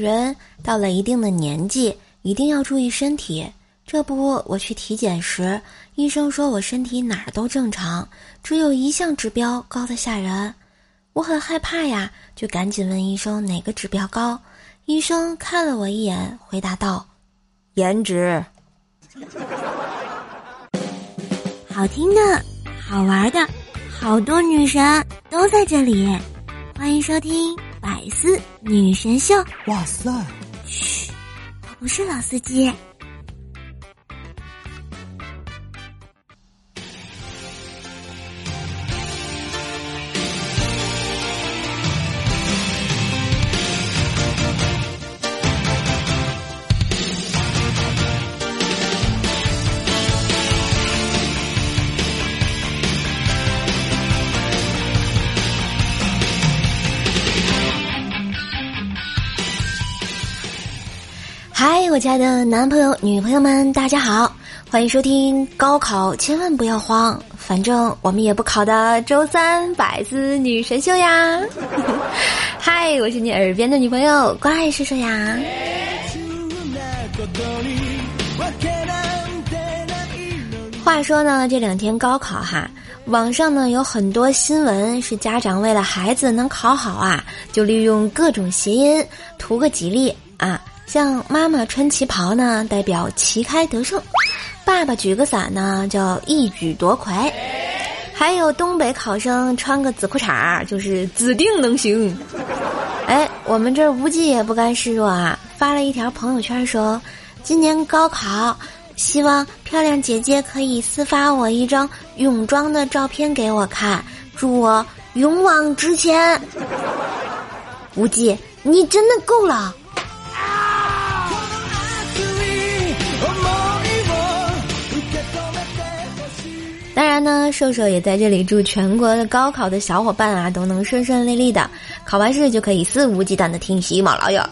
人到了一定的年纪，一定要注意身体。这不，我去体检时，医生说我身体哪儿都正常，只有一项指标高的吓人。我很害怕呀，就赶紧问医生哪个指标高。医生看了我一眼，回答道：“颜值。”好听的，好玩的，好多女神都在这里，欢迎收听《百思女神秀》。哇塞！嘘，我不是老司机。我家的男朋友、女朋友们，大家好，欢迎收听高考，千万不要慌，反正我们也不考的周三百思女神秀呀！嗨，我是你耳边的女朋友，怪叔叔呀。话说呢，这两天高考哈，网上呢有很多新闻是家长为了孩子能考好啊，就利用各种谐音图个吉利啊。像妈妈穿旗袍呢，代表旗开得胜；爸爸举个伞呢，叫一举夺魁；还有东北考生穿个紫裤衩就是指定能行。哎，我们这无忌也不甘示弱啊，发了一条朋友圈说：“今年高考，希望漂亮姐姐可以私发我一张泳装的照片给我看，祝我勇往直前。”无忌，你真的够了。当然呢，瘦瘦也在这里祝全国的高考的小伙伴啊都能顺顺利利的，考完试就可以肆无忌惮的听喜马拉雅，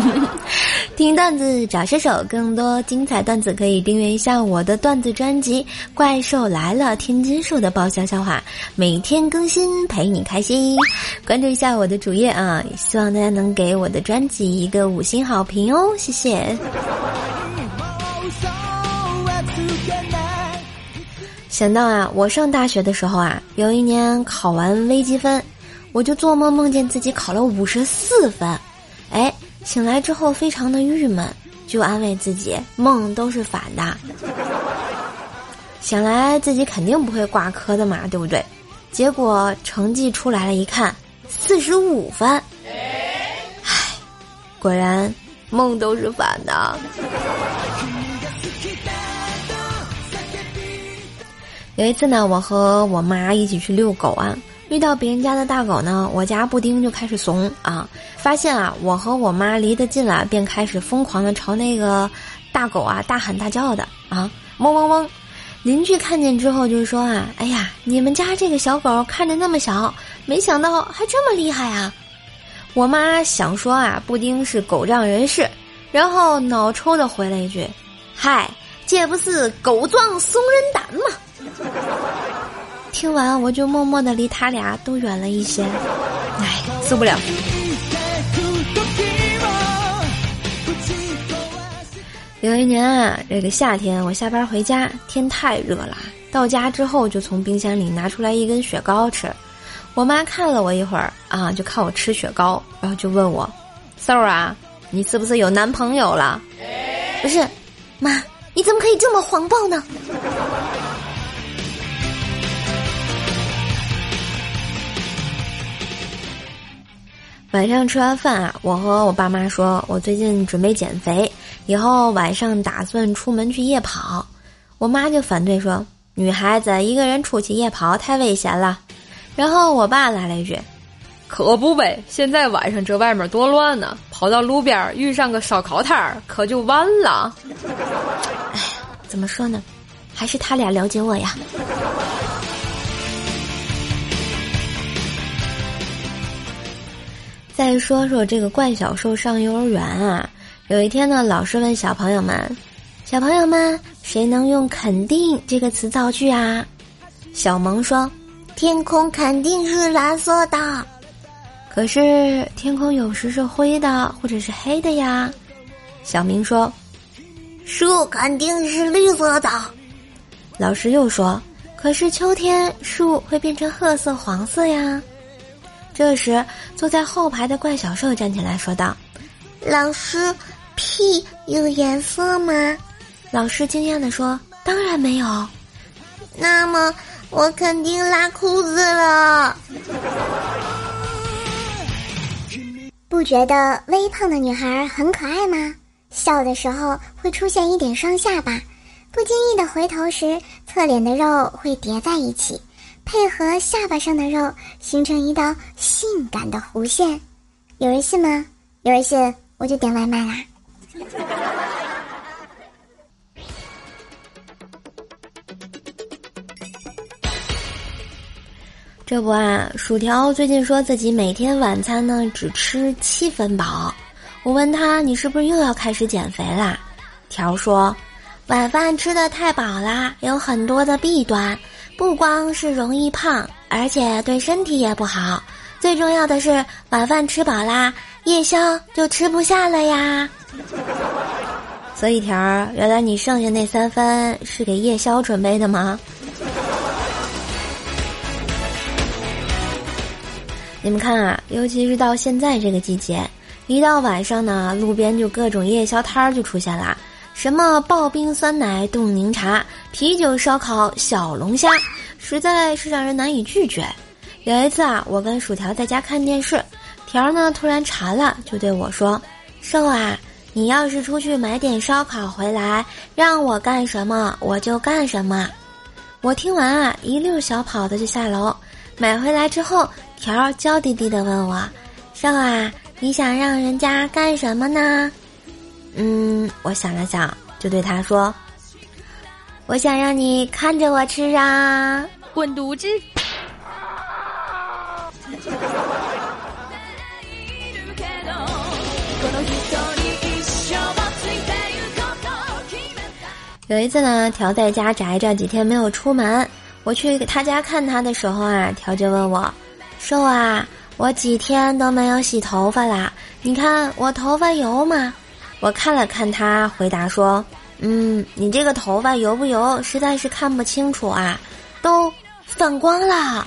听段子找射手，更多精彩段子可以订阅一下我的段子专辑《怪兽来了》，天津树的爆笑笑话，每天更新陪你开心，关注一下我的主页啊，希望大家能给我的专辑一个五星好评哦，谢谢。想到啊，我上大学的时候啊，有一年考完微积分，我就做梦梦见自己考了五十四分，哎，醒来之后非常的郁闷，就安慰自己梦都是反的，想来自己肯定不会挂科的嘛，对不对？结果成绩出来了，一看四十五分，唉，果然梦都是反的。有一次呢，我和我妈一起去遛狗啊，遇到别人家的大狗呢，我家布丁就开始怂啊。发现啊，我和我妈离得近了，便开始疯狂的朝那个大狗啊大喊大叫的啊，嗡嗡嗡。邻居看见之后就说啊，哎呀，你们家这个小狗看着那么小，没想到还这么厉害啊。我妈想说啊，布丁是狗仗人势，然后脑抽的回了一句，嗨，这不是狗壮怂人胆吗？听完，我就默默的离他俩都远了一些，唉，受不了。有一年啊，这个夏天，我下班回家，天太热了，到家之后就从冰箱里拿出来一根雪糕吃。我妈看了我一会儿啊，就看我吃雪糕，然后就问我：“瘦儿啊，你是不是有男朋友了？”不是，妈，你怎么可以这么谎报呢？晚上吃完饭啊，我和我爸妈说，我最近准备减肥，以后晚上打算出门去夜跑。我妈就反对说，女孩子一个人出去夜跑太危险了。然后我爸来了一句，可不呗，现在晚上这外面多乱呢，跑到路边遇上个烧烤摊儿，可就完了。哎，怎么说呢，还是他俩了解我呀。再说说这个怪小兽上幼儿园啊，有一天呢，老师问小朋友们：“小朋友们，谁能用‘肯定’这个词造句啊？”小萌说：“天空肯定是蓝色的。”可是天空有时是灰的，或者是黑的呀。小明说：“树肯定是绿色的。”老师又说：“可是秋天树会变成褐色、黄色呀。”这时，坐在后排的怪小兽站起来说道：“老师，屁有颜色吗？”老师惊讶地说：“当然没有。”那么，我肯定拉裤子了。不觉得微胖的女孩很可爱吗？笑的时候会出现一点双下巴，不经意的回头时，侧脸的肉会叠在一起。配合下巴上的肉，形成一道性感的弧线。有人信吗？有人信，我就点外卖啦。这不啊，薯条最近说自己每天晚餐呢只吃七分饱。我问他：“你是不是又要开始减肥啦？”条说：“晚饭吃的太饱啦，有很多的弊端。”不光是容易胖，而且对身体也不好。最重要的是，晚饭吃饱啦，夜宵就吃不下了呀。所以条儿，原来你剩下那三分是给夜宵准备的吗？你们看啊，尤其是到现在这个季节，一到晚上呢，路边就各种夜宵摊儿就出现了。什么刨冰酸奶、冻柠茶、啤酒烧烤、小龙虾，实在是让人难以拒绝。有一次啊，我跟薯条在家看电视，条呢突然馋了，就对我说：“瘦啊，你要是出去买点烧烤回来，让我干什么我就干什么。”我听完啊，一溜小跑的就下楼买回来之后，条娇滴滴的问我：“瘦啊，你想让人家干什么呢？”嗯，我想了想，就对他说：“我想让你看着我吃啊，滚犊子！” 有一次呢，条在家宅着几天没有出门，我去他家看他的时候啊，条就问我：“瘦啊，我几天都没有洗头发啦，你看我头发油吗？”我看了看他，回答说：“嗯，你这个头发油不油，实在是看不清楚啊，都反光了。”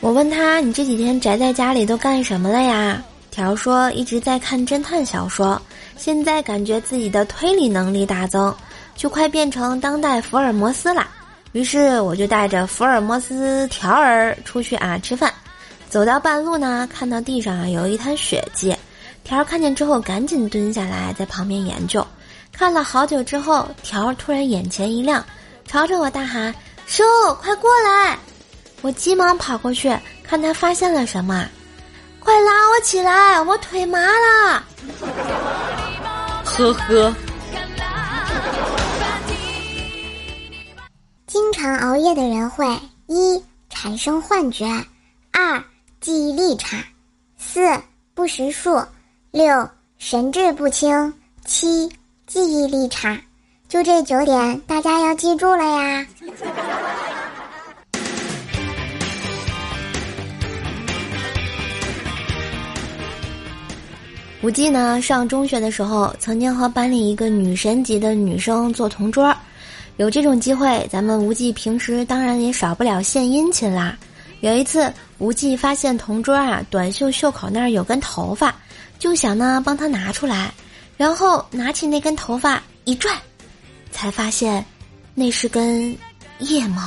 我问他：“你这几天宅在家里都干什么了呀？”条说：“一直在看侦探小说，现在感觉自己的推理能力大增，就快变成当代福尔摩斯了。于是我就带着福尔摩斯条儿出去啊吃饭。”走到半路呢，看到地上啊有一滩血迹，条儿看见之后赶紧蹲下来在旁边研究。看了好久之后，条儿突然眼前一亮，朝着我大喊：“叔，快过来！”我急忙跑过去，看他发现了什么，快拉我起来，我腿麻了。呵呵。经常熬夜的人会一产生幻觉，二。记忆力差，四不识数，六神志不清，七记忆力差，就这九点，大家要记住了呀。无忌呢，上中学的时候，曾经和班里一个女神级的女生做同桌，有这种机会，咱们无忌平时当然也少不了献殷勤啦。有一次，无忌发现同桌啊短袖袖口那儿有根头发，就想呢帮他拿出来，然后拿起那根头发一拽，才发现那是根腋毛。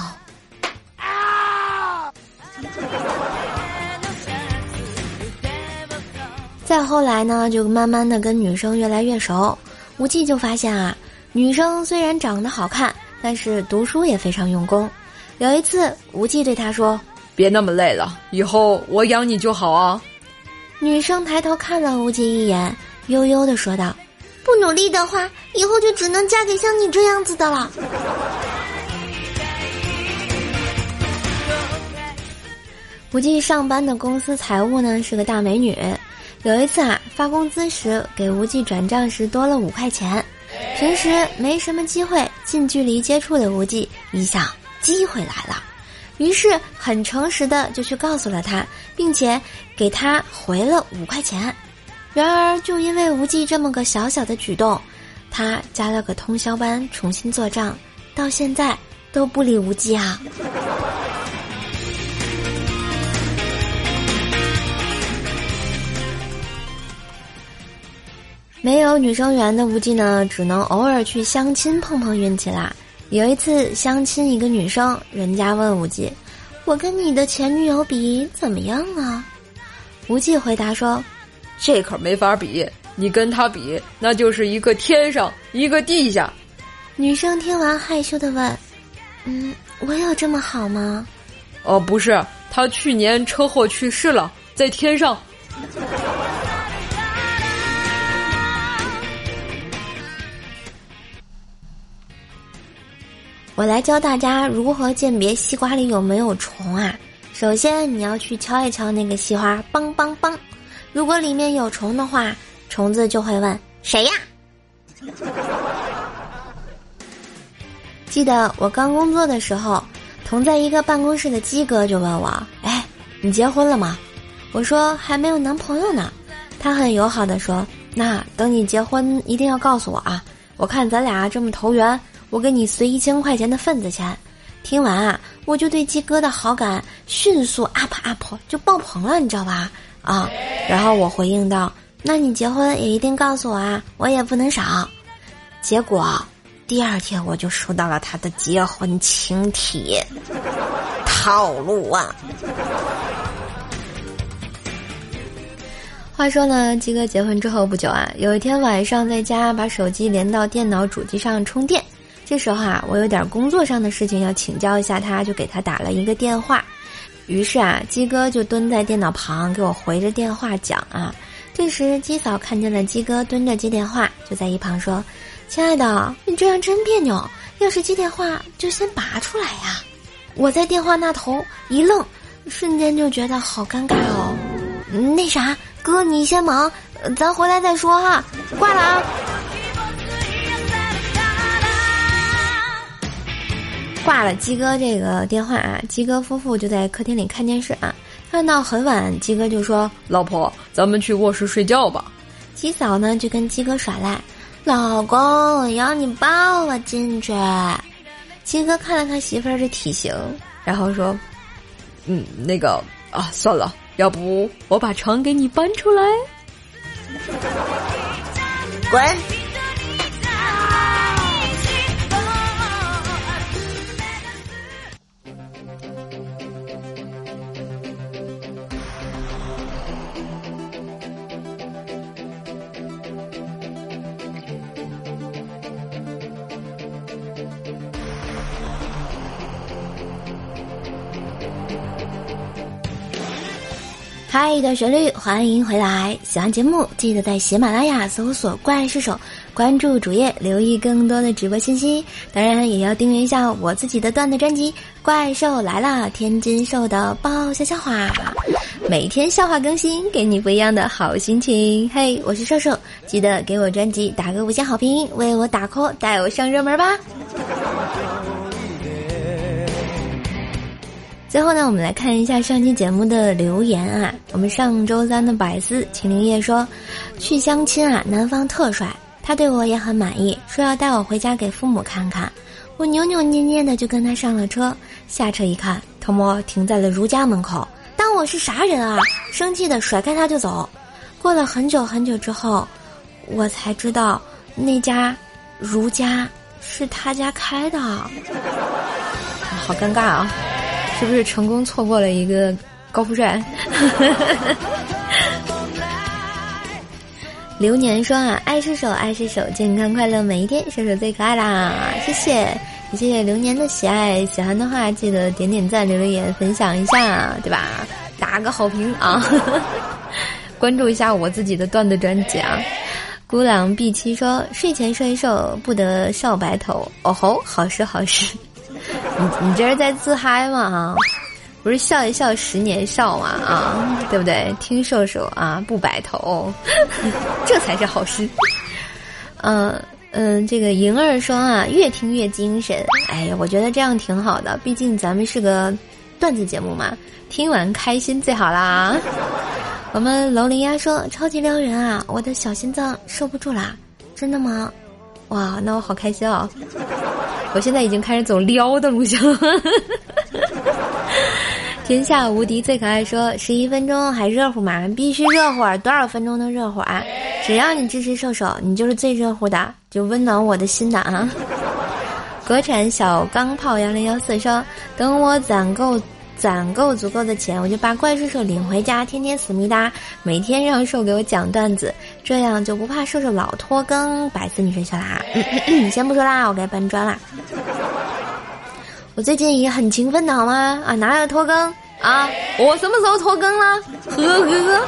啊！再后来呢，就慢慢的跟女生越来越熟，无忌就发现啊，女生虽然长得好看，但是读书也非常用功。有一次，无忌对她说。别那么累了，以后我养你就好啊。女生抬头看了无忌一眼，悠悠的说道：“不努力的话，以后就只能嫁给像你这样子的了。”无忌上班的公司财务呢是个大美女，有一次啊发工资时给无忌转账时多了五块钱，平时没什么机会近距离接触的无忌一想，机会来了。于是很诚实的就去告诉了他，并且给他回了五块钱。然而就因为无忌这么个小小的举动，他加了个通宵班重新做账，到现在都不理无忌啊。没有女生缘的无忌呢，只能偶尔去相亲碰碰运气啦。有一次相亲，一个女生，人家问无忌：“我跟你的前女友比怎么样啊？”无忌回答说：“这可没法比，你跟她比，那就是一个天上一个地下。”女生听完害羞的问：“嗯，我有这么好吗？”“哦，不是，她去年车祸去世了，在天上。”我来教大家如何鉴别西瓜里有没有虫啊！首先你要去敲一敲那个西瓜，梆梆梆。如果里面有虫的话，虫子就会问谁呀？记得我刚工作的时候，同在一个办公室的鸡哥就问我：“哎，你结婚了吗？”我说：“还没有男朋友呢。”他很友好的说：“那等你结婚一定要告诉我啊！我看咱俩这么投缘。”我给你随一千块钱的份子钱，听完啊，我就对鸡哥的好感迅速 up up 就爆棚了，你知道吧？啊，然后我回应道：“那你结婚也一定告诉我啊，我也不能少。”结果第二天我就收到了他的结婚请帖，套路啊！话说呢，鸡哥结婚之后不久啊，有一天晚上在家把手机连到电脑主机上充电。这时候啊，我有点工作上的事情要请教一下他，就给他打了一个电话。于是啊，鸡哥就蹲在电脑旁给我回着电话讲啊。这时鸡嫂看见了鸡哥蹲着接电话，就在一旁说：“亲爱的，你这样真别扭，要是接电话就先拔出来呀。”我在电话那头一愣，瞬间就觉得好尴尬哦。那啥，哥你先忙，咱回来再说哈。挂了啊。挂了鸡哥这个电话啊，鸡哥夫妇就在客厅里看电视啊，看到很晚，鸡哥就说：“老婆，咱们去卧室睡觉吧。”鸡嫂呢就跟鸡哥耍赖：“老公，我要你抱我进去。”鸡哥看了看媳妇儿的体型，然后说：“嗯，那个啊，算了，要不我把床给你搬出来。”滚。嗨，一段旋律，欢迎回来！喜欢节目记得在喜马拉雅搜索“怪兽手”，关注主页，留意更多的直播信息。当然，也要订阅一下我自己的段子专辑《怪兽来了》，天津兽的爆笑笑话，每天笑话更新，给你不一样的好心情。嘿，我是瘦瘦，记得给我专辑打个五星好评，为我打 call，带我上热门吧。最后呢，我们来看一下上期节目的留言啊。我们上周三的百思秦灵叶说，去相亲啊，男方特帅，他对我也很满意，说要带我回家给父母看看。我扭扭捏捏的就跟他上了车，下车一看，偷摸停在了如家门口，当我是啥人啊？生气的甩开他就走。过了很久很久之后，我才知道那家如家是他家开的，好尴尬啊。是不是成功错过了一个高富帅？流年说啊，爱是手，爱是手，健康快乐每一天，射手最可爱啦！谢谢，也谢谢流年的喜爱，喜欢的话记得点点赞、留留言、分享一下，对吧？打个好评啊！关注一下我自己的段子专辑啊！孤狼 B 七说，睡前说一说不得少白头，哦吼，好事好事。你你这是在自嗨吗？不是笑一笑十年少嘛啊，对不对？听瘦瘦啊，不白头，这才是好事。嗯，嗯，这个莹儿说啊，越听越精神。哎呀，我觉得这样挺好的，毕竟咱们是个段子节目嘛，听完开心最好啦。我们楼林鸭说超级撩人啊，我的小心脏受不住啦，真的吗？哇，那我好开心哦！我现在已经开始走撩的路线了。天下无敌最可爱说十一分钟还热乎吗？必须热乎，多少分钟都热乎啊！只要你支持瘦瘦，你就是最热乎的，就温暖我的心的啊！国产小钢炮幺零幺四说，等我攒够攒够足够的钱，我就把怪兽兽领回家，天天思密达，每天让兽给我讲段子，这样就不怕射手老拖更。百思女神秀啦，先不说啦，我该搬砖啦。我最近也很勤奋的好吗？啊，哪有拖更啊？我什么时候拖更了？呵呵。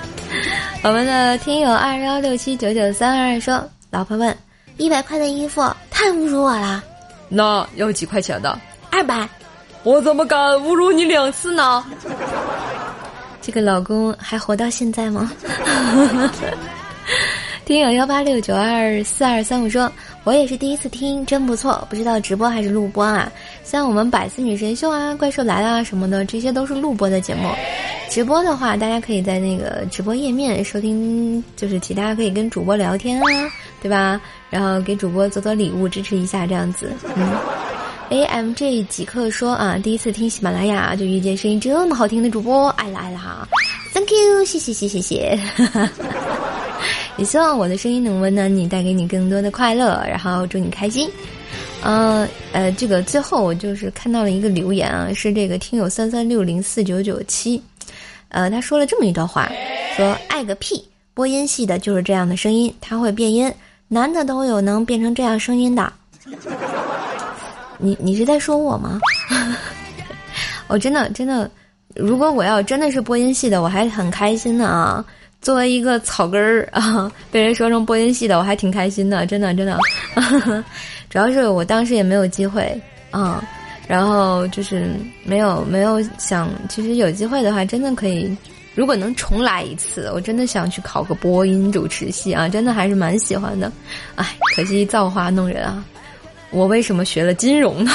我们的听友二幺六七九九三二说，老婆问，一百块的衣服太侮辱我了，那要几块钱的？二百。我怎么敢侮辱你两次呢？这个老公还活到现在吗？听友幺八六九二四二三五说。我也是第一次听，真不错。不知道直播还是录播啊？像我们百思女神秀啊、怪兽来了啊什么的，这些都是录播的节目。直播的话，大家可以在那个直播页面收听，就是其他可以跟主播聊天啊，对吧？然后给主播做做礼物，支持一下这样子。嗯，A M G 几克说啊，第一次听喜马拉雅就遇见声音这么好听的主播，爱了爱了哈，Thank you，谢谢谢谢谢。也希望我的声音能温暖你，带给你更多的快乐，然后祝你开心。呃呃，这个最后我就是看到了一个留言啊，是这个听友三三六零四九九七，呃，他说了这么一段话，说爱个屁，播音系的就是这样的声音，他会变音，男的都有能变成这样声音的。你你是在说我吗？我真的真的，如果我要真的是播音系的，我还很开心的啊。作为一个草根儿啊，被人说成播音系的，我还挺开心的，真的真的。主要是我当时也没有机会啊，然后就是没有没有想，其实有机会的话，真的可以，如果能重来一次，我真的想去考个播音主持系啊，真的还是蛮喜欢的。哎，可惜造化弄人啊，我为什么学了金融呢？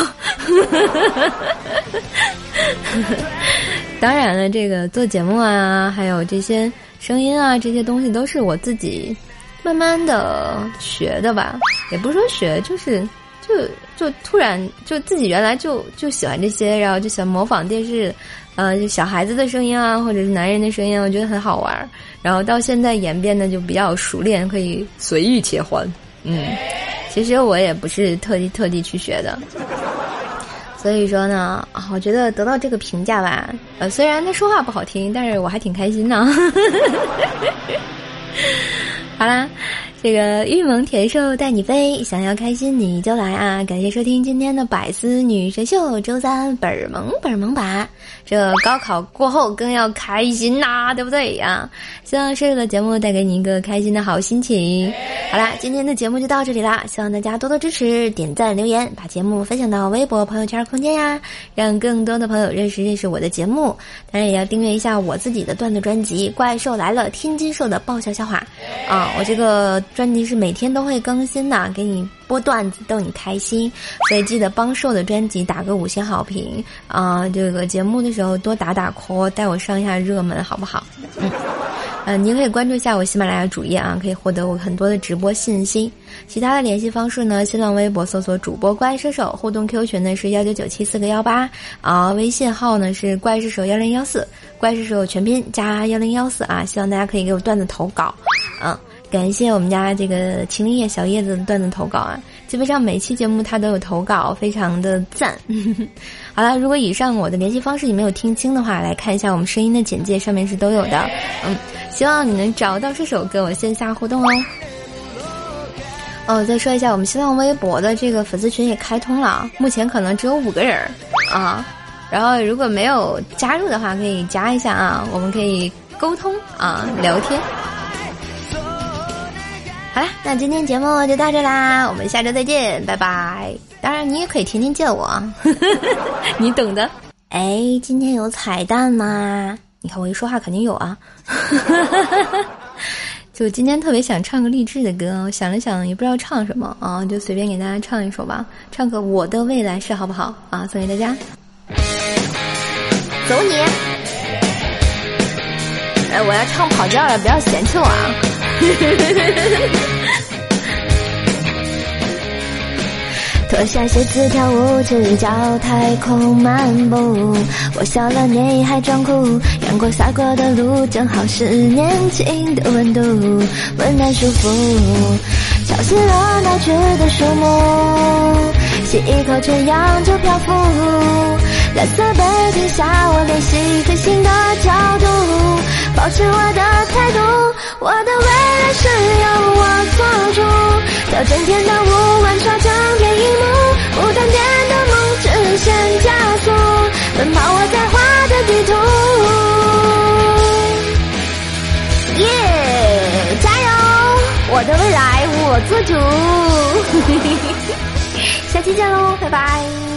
当然了，这个做节目啊，还有这些。声音啊，这些东西都是我自己慢慢的学的吧，也不是说学，就是就就突然就自己原来就就喜欢这些，然后就喜欢模仿电视，呃，就小孩子的声音啊，或者是男人的声音，我觉得很好玩，然后到现在演变的就比较熟练，可以随意切换。嗯，其实我也不是特地特地去学的。所以说呢，我觉得得到这个评价吧，呃，虽然他说话不好听，但是我还挺开心呢。好啦。这个玉萌甜瘦带你飞，想要开心你就来啊！感谢收听今天的百思女神秀，周三本萌本萌版。这高考过后更要开心呐，对不对呀？希望这的节目带给你一个开心的好心情。好啦，今天的节目就到这里啦，希望大家多多支持，点赞留言，把节目分享到微博、朋友圈、空间呀，让更多的朋友认识认识我的节目。当然也要订阅一下我自己的段子专辑《怪兽来了》，天津兽的爆笑笑话啊！我这个。专辑是每天都会更新的，给你播段子逗你开心，所以记得帮瘦的专辑打个五星好评啊！这个节目的时候多打打 call，带我上一下热门，好不好？嗯，呃，您可以关注一下我喜马拉雅主页啊，可以获得我很多的直播信息。其他的联系方式呢？新浪微博搜索主播怪兽手，互动 Q 群呢是幺九九七四个幺八啊，微信号呢是怪兽手幺零幺四，怪兽手全拼加幺零幺四啊，希望大家可以给我段子投稿，嗯。感谢我们家这个秦林叶小叶子的段子投稿啊，基本上每期节目他都有投稿，非常的赞。好了，如果以上我的联系方式你没有听清的话，来看一下我们声音的简介，上面是都有的。嗯，希望你能找到射手跟我线下互动哦。哦，再说一下，我们新浪微博的这个粉丝群也开通了，目前可能只有五个人啊。然后如果没有加入的话，可以加一下啊，我们可以沟通啊，聊天。好啦，那今天节目就到这啦，我们下周再见，拜拜。当然，你也可以天天见我，你懂的。哎，今天有彩蛋吗？你看我一说话肯定有啊。就今天特别想唱个励志的歌，我想了想也不知道唱什么啊，就随便给大家唱一首吧，唱个《我的未来是》好不好啊？送给大家。走你！哎，我要唱跑调了，不要嫌弃我啊！脱下鞋子跳舞，赤脚太空漫步。我笑了，你还装酷。阳光洒过的路，正好是年轻的温度，温暖舒服。敲醒了老去的树木，吸一口纯氧就漂浮。蓝色背景下，我练习飞行的角度，保持我的态度。我的未来是由我做主，调整天的雾，玩耍整片荧幕，不断电的梦直线加速，奔跑我在画的地图。耶，加油！我的未来我做主。下期见喽，拜拜。